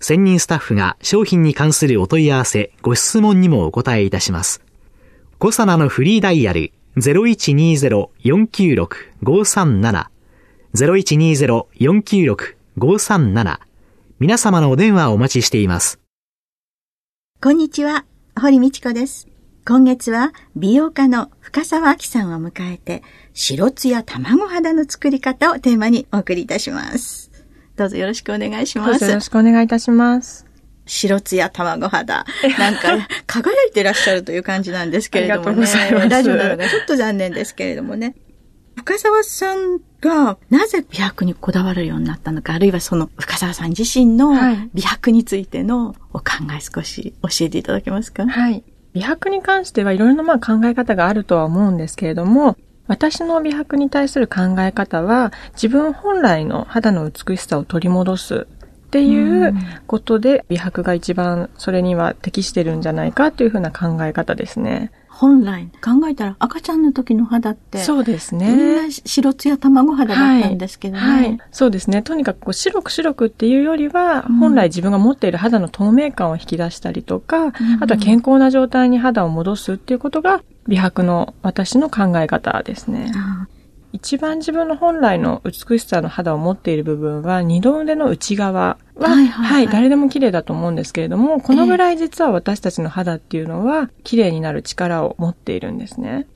専任スタッフが商品に関するお問い合わせ、ご質問にもお答えいたします。コサナのフリーダイヤル0120-496-537 0120-496-537皆様のお電話をお待ちしています。こんにちは、堀道子です。今月は美容家の深沢明さんを迎えて、白ツヤ卵肌の作り方をテーマにお送りいたします。どうぞよろしくお願いします。よろしくお願いいたします。白ツヤ卵肌。なんか、輝いてらっしゃるという感じなんですけれどもね。ラジオなのがちょっと残念ですけれどもね。深沢さんがなぜ美白にこだわるようになったのか、あるいはその深沢さん自身の美白についてのお考え少し教えていただけますか？はい。美白に関してはいろいろなまあ考え方があるとは思うんですけれども、私の美白に対する考え方は、自分本来の肌の美しさを取り戻すっていうことで、美白が一番それには適してるんじゃないかというふうな考え方ですね。本来、考えたら赤ちゃんの時の肌って、そうですね。白ツヤ卵肌だったんですけどね。はい。はい、そうですね。とにかくこう白く白くっていうよりは、うん、本来自分が持っている肌の透明感を引き出したりとか、うん、あとは健康な状態に肌を戻すっていうことが、美白の私の考え方ですね。一番自分の本来の美しさの肌を持っている部分は、二度腕の内側は、はい、はい、誰でも綺麗だと思うんですけれども、このぐらい実は私たちの肌っていうのは、綺麗になる力を持っているんですね。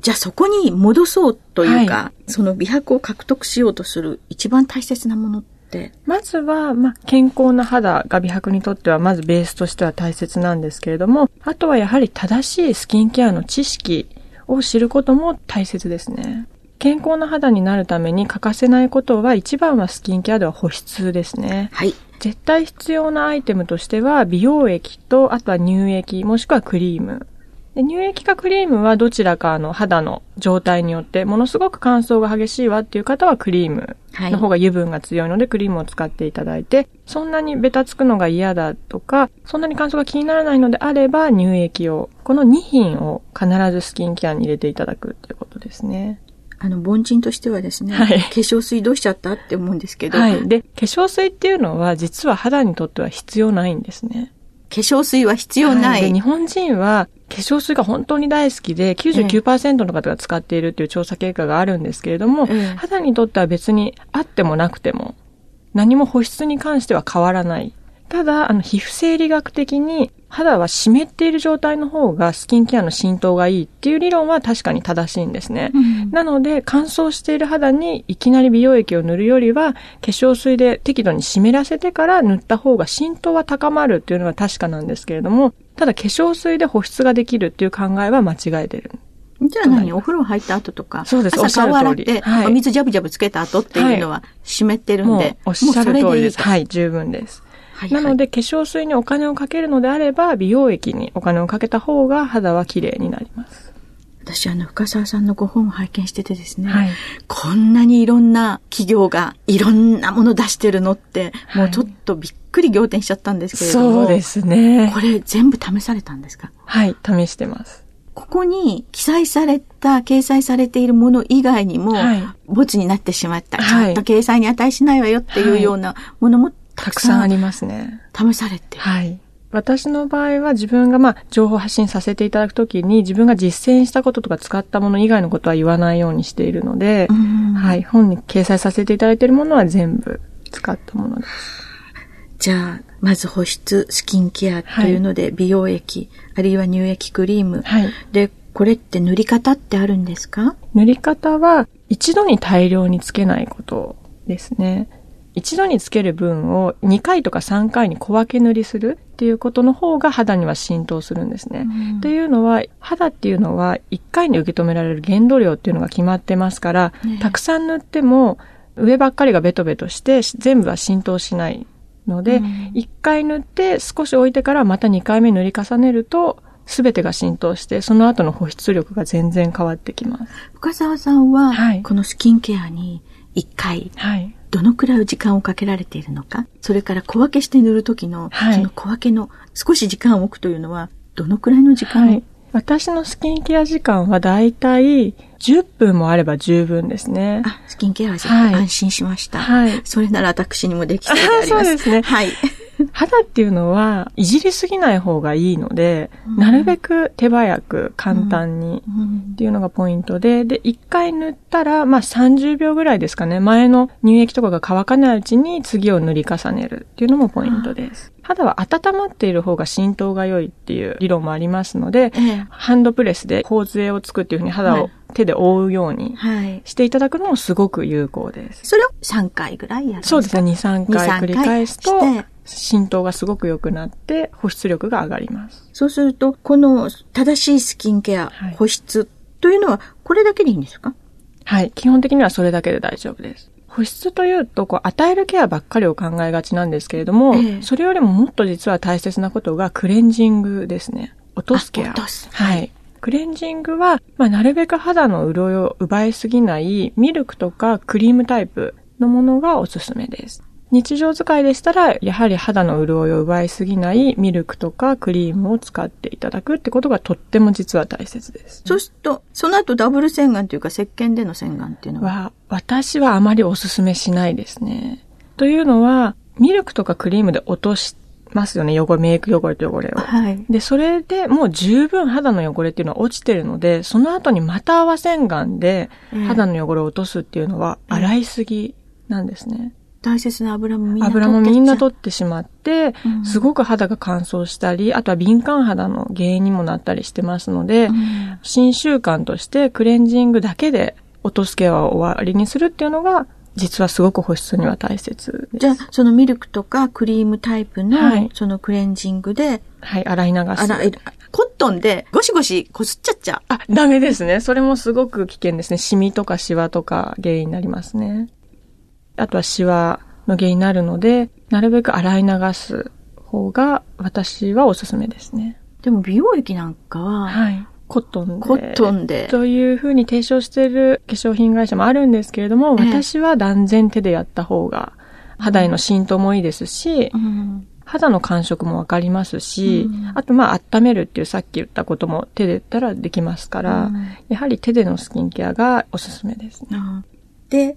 じゃあそこに戻そうというか、はい、その美白を獲得しようとする一番大切なものって？まずは、まあ、健康な肌が美白にとってはまずベースとしては大切なんですけれども、あとはやはり正しいスキンケアの知識を知ることも大切ですね。健康な肌になるために欠かせないことは、一番はスキンケアでは保湿ですね。はい。絶対必要なアイテムとしては、美容液と、あとは乳液、もしくはクリーム。で乳液かクリームはどちらかの肌の状態によって、ものすごく乾燥が激しいわっていう方はクリームの方が油分が強いので、クリームを使っていただいて、そんなにベタつくのが嫌だとか、そんなに乾燥が気にならないのであれば、乳液を、この2品を必ずスキンケアに入れていただくっていうことですね。あの、凡人としてはですね、はい、化粧水どうしちゃったって思うんですけど。はい。で、化粧水っていうのは実は肌にとっては必要ないんですね。化粧水は必要ない。はい、で日本人は化粧水が本当に大好きで99%の方が使っているっていう調査結果があるんですけれども、ええ、肌にとっては別にあってもなくても何も保湿に関しては変わらない。ただ、あの、皮膚生理学的に肌は湿っている状態の方がスキンケアの浸透がいいっていう理論は確かに正しいんですね。うん、なので、乾燥している肌にいきなり美容液を塗るよりは、化粧水で適度に湿らせてから塗った方が浸透は高まるっていうのは確かなんですけれども、ただ化粧水で保湿ができるっていう考えは間違えてる。じゃあ何？お風呂入った後とか。そうです、おっしゃる通り。はい、お水ジャブジャブつけた後っていうのは湿ってるんで。はい、おっしゃる通りです。はい、十分です。なので、化粧水にお金をかけるのであれば、美容液にお金をかけた方が肌は綺麗になります。私、あの、深沢さんのご本を拝見しててですね、はい、こんなにいろんな企業がいろんなもの出してるのって、もうちょっとびっくり仰天しちゃったんですけれども。そうですね。これ全部試されたんですか？はい、試してます。ここに記載された、掲載されているもの以外にも、はい、ボツになってしまった、ちょっと掲載に値しないわよっていうようなものもたくさんありますね。試されて。はい。私の場合は自分がまあ情報発信させていただくときに自分が実践したこととか使ったもの以外のことは言わないようにしているので、はい、本に掲載させていただいているものは全部使ったものです。じゃあ、まず保湿、スキンケアというので、美容液、あるいは乳液クリーム。はい。で、これって塗り方ってあるんですか？塗り方は、一度に大量につけないことですね。一度につける分を2回とか3回に小分け塗りするっていうことの方が肌には浸透するんですね。うん、というのは、肌っていうのは1回に受け止められる限度量っていうのが決まってますから、ね、たくさん塗っても上ばっかりがベトベトして全部は浸透しないので、うん、1回塗って少し置いてからまた2回目塗り重ねると、すべてが浸透して、その後の保湿力が全然変わってきます。深澤さんは、はい、このスキンケアに1回、はい、どのくらい時間をかけられているのか、それから小分けして塗るときの、はい、その小分けの少し時間を置くというのは、どのくらいの時間、はい、私のスキンケア時間はだいたい10分もあれば十分ですね。あ、スキンケアは安心しました。はい。それなら私にもできそうであります。そうですね。はい。肌っていうのは、いじりすぎない方がいいので、うん、なるべく手早く簡単にっていうのがポイントで、で、一回塗ったら、まあ30秒ぐらいですかね、前の乳液とかが乾かないうちに次を塗り重ねるっていうのもポイントです。肌は温まっている方が浸透が良いっていう理論もありますので、ええ、ハンドプレスで頬杖をつくっていうふうに肌を手で覆うようにしていただくのもすごく有効です。それを3回ぐらいやるそうですね、2、3回繰り返すと、浸透がすごく良くなって保湿力が上がります。そうすると、この正しいスキンケア、はい、保湿というのはこれだけでいいんですか？はい。基本的にはそれだけで大丈夫です。保湿というと、こう、与えるケアばっかりを考えがちなんですけれども、ええ、それよりももっと実は大切なことがクレンジングですね。落とすケア。落とす。はい。クレンジングは、まあ、なるべく肌の潤いを奪いすぎないミルクとかクリームタイプのものがおすすめです。日常使いでしたら、やはり肌の潤いを奪いすぎないミルクとかクリームを使っていただくってことがとっても実は大切です、そうすると、その後ダブル洗顔というか石鹸での洗顔っていうのは？は、私はあまりお勧めしないですね。というのは、ミルクとかクリームで落としますよね、汚れ、メイク汚れと汚れを。はい。で、それでもう十分肌の汚れっていうのは落ちてるので、その後にまた泡洗顔で肌の汚れを落とすっていうのは洗いすぎなんですね。大切な油もみんな油もみんな取ってしまって、うん、すごく肌が乾燥したり、あとは敏感肌の原因にもなったりしてますので、うん、新習慣としてクレンジングだけで落とすケアを終わりにするっていうのが、実はすごく保湿には大切じゃあ、そのミルクとかクリームタイプの、そのクレンジングで、はい、洗い流す。洗い、コットンでゴシゴシこすっちゃっちゃう。あ、ダメですね。それもすごく危険ですね。シミとかシワとか原因になりますね。あとはシワの原因になるので、なるべく洗い流す方が私はおすすめですね。でも美容液なんかは、はい。コットンで。コットンで。というふうに提唱している化粧品会社もあるんですけれども、え私は断然手でやった方が、肌への浸透もいいですし、うん、肌の感触もわかりますし、うん、あとまあ温めるっていうさっき言ったことも手で言ったらできますから、うん、やはり手でのスキンケアがおすすめですね。で、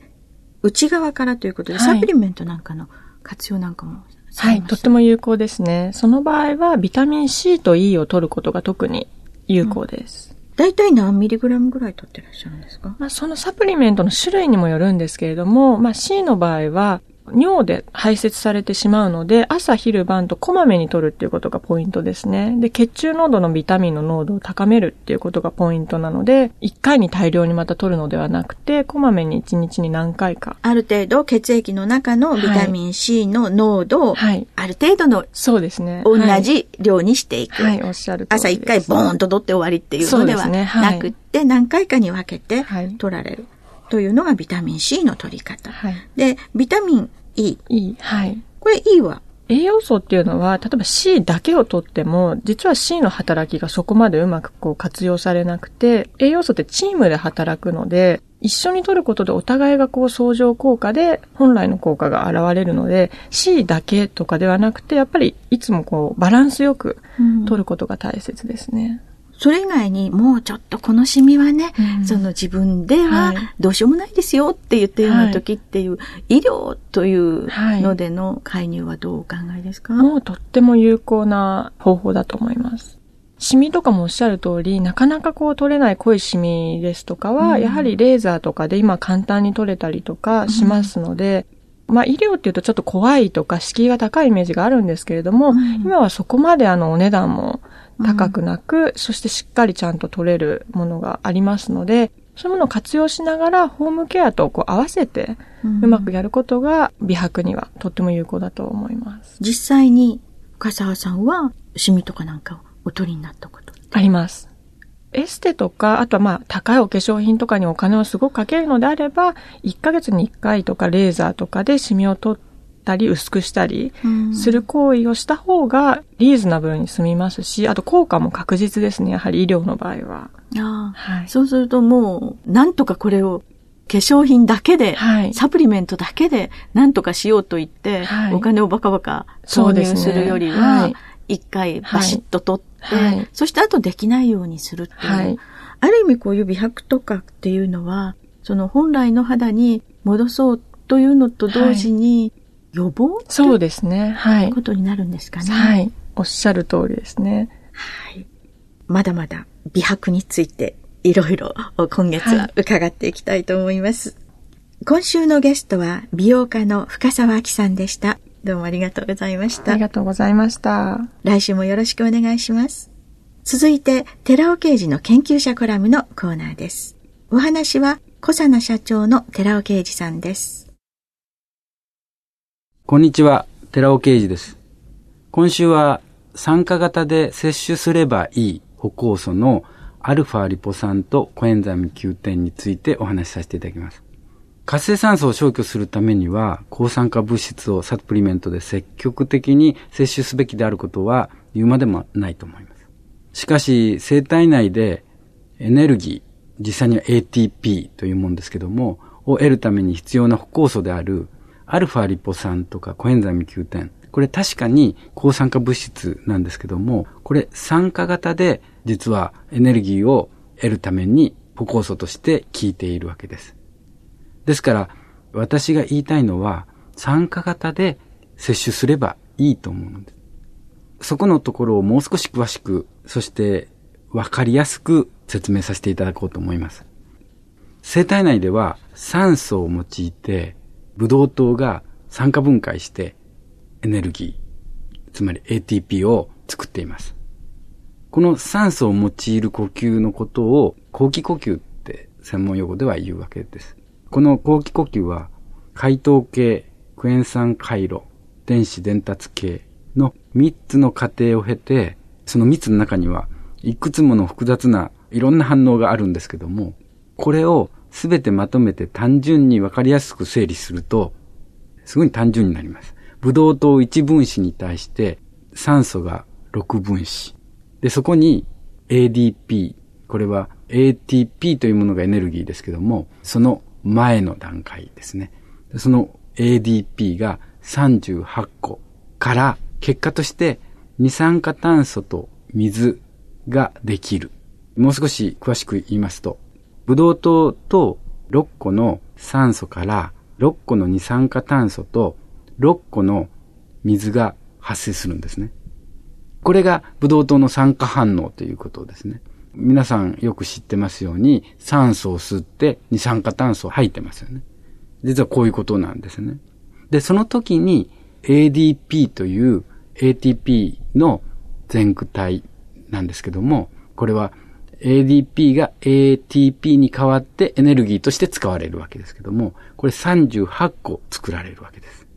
内側からということで、サプリメントなんかの活用なんかもはい、とっても有効ですね。その場合は、ビタミン C と E を取ることが特に有効です。大、体、何ミリグラムぐらい取ってらっしゃるんですか？まあ、そのサプリメントの種類にもよるんですけれども、まあ、C の場合は、尿で排泄されてしまうので、朝昼晩とこまめに取るっていうことがポイントですね。で、血中濃度のビタミンの濃度を高めるっていうことがポイントなので、1回に大量にまた取るのではなくて、こまめに1日に何回か。ある程度血液の中のビタミン C の濃度を、はい、ある程度の、そうですね。同じ量にしていく。はい、おっしゃる朝1回ボーンと取って終わりっていうのではなくて、何回かに分けて取られる。というのがビタミン C の取り方。はい、で、ビタミン E。E。はい。これ E は？栄養素っていうのは、例えば C だけをとっても、実は C の働きがそこまでうまくこう活用されなくて、栄養素ってチームで働くので、一緒に取ることでお互いがこう相乗効果で本来の効果が現れるので、C だけとかではなくて、やっぱりいつもこうバランスよく取ることが大切ですね。うんそれ以外にもうちょっとこのシミはね、うん、その自分ではどうしようもないですよって言ってるような時っていう、医療というのでの介入はどうお考えですか、はい、もうとっても有効な方法だと思います。シミとかもおっしゃる通り、なかなかこう取れない濃いシミですとかは、うん、やはりレーザーとかで今簡単に取れたりとかしますので、まあ医療っていうとちょっと怖いとか敷居が高いイメージがあるんですけれども、うん、今はそこまであのお値段も高くなく、うん、そしてしっかりちゃんと取れるものがありますので、そういうものを活用しながら、ホームケアとこう合わせて、うまくやることが、美白にはとっても有効だと思います。実際に、深沢さんは、シミとかなんかをお取りになったことあります。エステとか、あとはまあ、高いお化粧品とかにお金をすごくかけるのであれば、1ヶ月に1回とかレーザーとかでシミを取ったり薄くしたりする行為をした方がリーズナブルに済みますし、あと効果も確実ですね。やはり医療の場合は。あはい、そうするともう、なんとかこれを化粧品だけで、はい、サプリメントだけで何とかしようと言って、はい、お金をバカバカ投入するよりは、一、ね、回バシッと取って、はい、そしてあとできないようにするっていう。ある意味こういう美白とかっていうのは、その本来の肌に戻そうというのと同時に、予防そうですね。はい。ことになるんですかね。はい。おっしゃる通りですね。はい。まだまだ美白についていろいろ今月は伺っていきたいと思います。はい、今週のゲストは美容家の深沢明さんでした。どうもありがとうございました。ありがとうございました。来週もよろしくお願いします。続いて、寺尾啓二の研究者コラムのコーナーです。お話は、小佐奈社長の寺尾啓二さんです。こんにちは、寺尾啓二です。今週は酸化型で摂取すればいい歩酵素のアルファリポ酸とコエンザイム Q10 についてお話しさせていただきます。活性酸素を消去するためには、抗酸化物質をサプリメントで積極的に摂取すべきであることは言うまでもないと思います。しかし、生体内でエネルギー、実際には ATP というものですけども、を得るために必要な歩酵素であるアルファリポ酸とかコエンザイム Q10。これ確かに抗酸化物質なんですけども、これ酸化型で実はエネルギーを得るために歩酵素として効いているわけです。ですから、私が言いたいのは、酸化型で摂取すればいいと思うのです。そこのところをもう少し詳しく、そしてわかりやすく説明させていただこうと思います。生体内では酸素を用いてブドウ糖が酸化分解してエネルギー、つまり ATP を作っています。この酸素を用いる呼吸のことを後期呼吸って専門用語では言うわけです。この後期呼吸は解糖系、クエン酸回路、電子伝達系の3つの過程を経て、その3つの中にはいくつもの複雑ないろんな反応があるんですけども、これをすべてまとめて単純にわかりやすく整理すると、すごい単純になります。ブドウ糖1分子に対して酸素が6分子。で、そこに ADP、これは ATP というものがエネルギーですけども、その前の段階ですね。その ADP が38個から結果として二酸化炭素と水ができる。もう少し詳しく言いますと、ブドウ糖と6個の酸素から6個の二酸化炭素と6個の水が発生するんですね。これがブドウ糖の酸化反応ということですね。皆さんよく知ってますように酸素を吸って二酸化炭素を吐いてますよね。実はこういうことなんですね。で、その時に ADP という ATP の全区体なんですけども、これは ADP が ATP に変わってエネルギーとして使われるわけですけども、これ38個作られるわけです。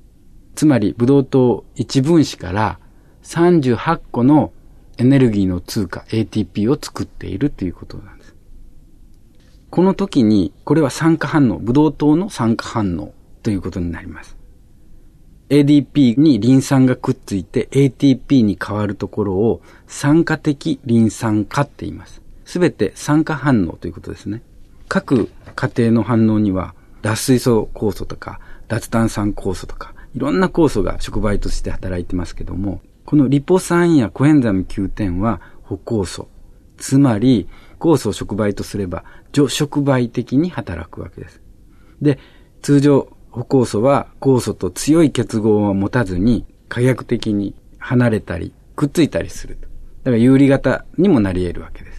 つまり、ブドウ糖1分子から38個のエネルギーの通貨 ATP を作っているということなんです。この時に、これは酸化反応、ブドウ糖の酸化反応ということになります。ADP にリン酸がくっついて ATP に変わるところを酸化的リン酸化って言います。すべて酸化反応ということですね。各家庭の反応には、脱水素酵素とか、脱炭酸酵素とか、いろんな酵素が触媒として働いてますけども、このリポ酸やコエンザム Q10 は歩酵素。つまり、酵素を触媒とすれば、除触媒的に働くわけです。で、通常、歩酵素は酵素と強い結合を持たずに、可逆的に離れたり、くっついたりする。だから有利型にもなり得るわけです。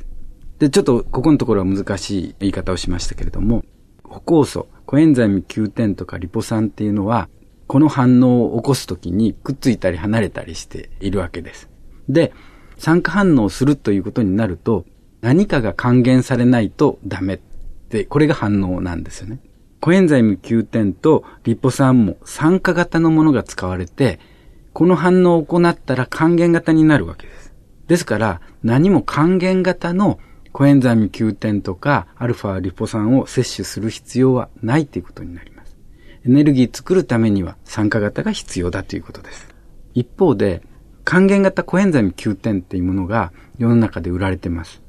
で、ちょっとここのところは難しい言い方をしましたけれども、補酵素、コエンザイム Q10 とかリポ酸っていうのは、この反応を起こすときにくっついたり離れたりしているわけです。で、酸化反応をするということになると、何かが還元されないとダメって、これが反応なんですよね。コエンザイム Q10 とリポ酸も酸化型のものが使われて、この反応を行ったら還元型になるわけです。ですから、何も還元型のコエンザイム Q10 とかアルファリポ酸を摂取する必要はないということになります。エネルギー作るためには酸化型が必要だということです。一方で、還元型コエンザイム Q10 っていうものが世の中で売られてます。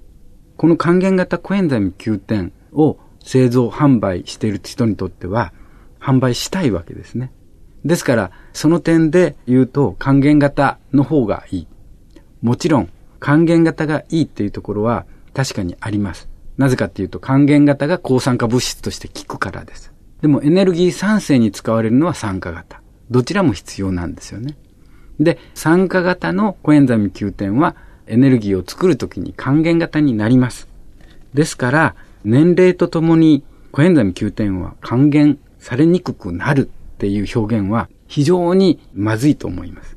この還元型コエンザイム Q10 を製造、販売している人にとっては、販売したいわけですね。ですから、その点で言うと、還元型の方がいい。もちろん、還元型がいいっていうところは確かにあります。なぜかっていうと、還元型が抗酸化物質として効くからです。でも、エネルギー酸性に使われるのは酸化型。どちらも必要なんですよね。で、酸化型のコエンザミ Q10 は、エネルギーを作るときに還元型になります。ですから、年齢とともにコエンザミ Q10 は還元されにくくなるっていう表現は非常にまずいと思います。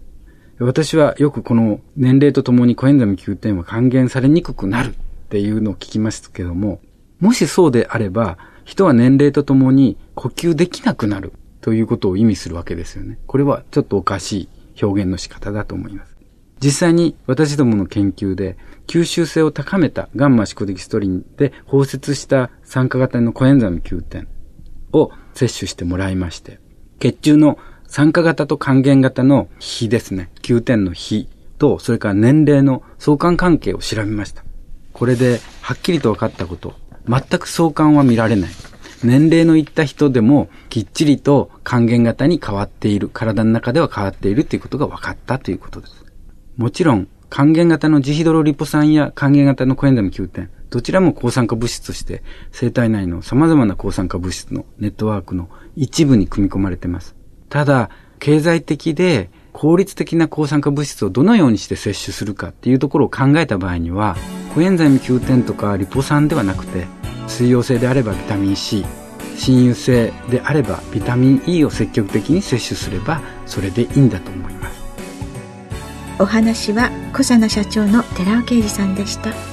私はよくこの年齢とともにコエンザミ Q10 は還元されにくくなるっていうのを聞きますけども、もしそうであれば、人は年齢とともに呼吸できなくなるということを意味するわけですよね。これはちょっとおかしい表現の仕方だと思います。実際に私どもの研究で吸収性を高めたガンマシコデキストリンで包摂した酸化型のコエンザミ Q10 を摂取してもらいまして、血中の酸化型と還元型の比ですね、Q10 の比と、それから年齢の相関関係を調べました。これではっきりと分かったこと、全く相関は見られない。年齢のいった人でもきっちりと還元型に変わっている、体の中では変わっているということが分かったということです。もちろん、還元型のジヒドロリポ酸や還元型のコエンザム Q10、どちらも抗酸化物質として生体内の様々な抗酸化物質のネットワークの一部に組み込まれています。ただ、経済的で効率的な抗酸化物質をどのようにして摂取するかっていうところを考えた場合には、コエンザイム Q10 とかリポ酸ではなくて、水溶性であればビタミン C、親油性であればビタミン E を積極的に摂取すればそれでいいんだと思います。お話は小佐奈社長の寺尾啓二さんでした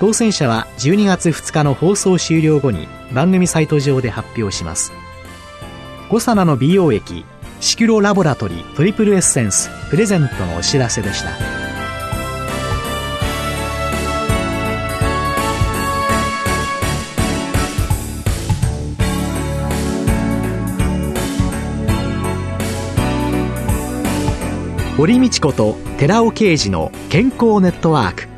当選者は12月2日の放送終了後に番組サイト上で発表します。5サナの美容液シクロラボラトリトリプルエッセンスプレゼントのお知らせでした。堀道子と寺尾啓二の健康ネットワーク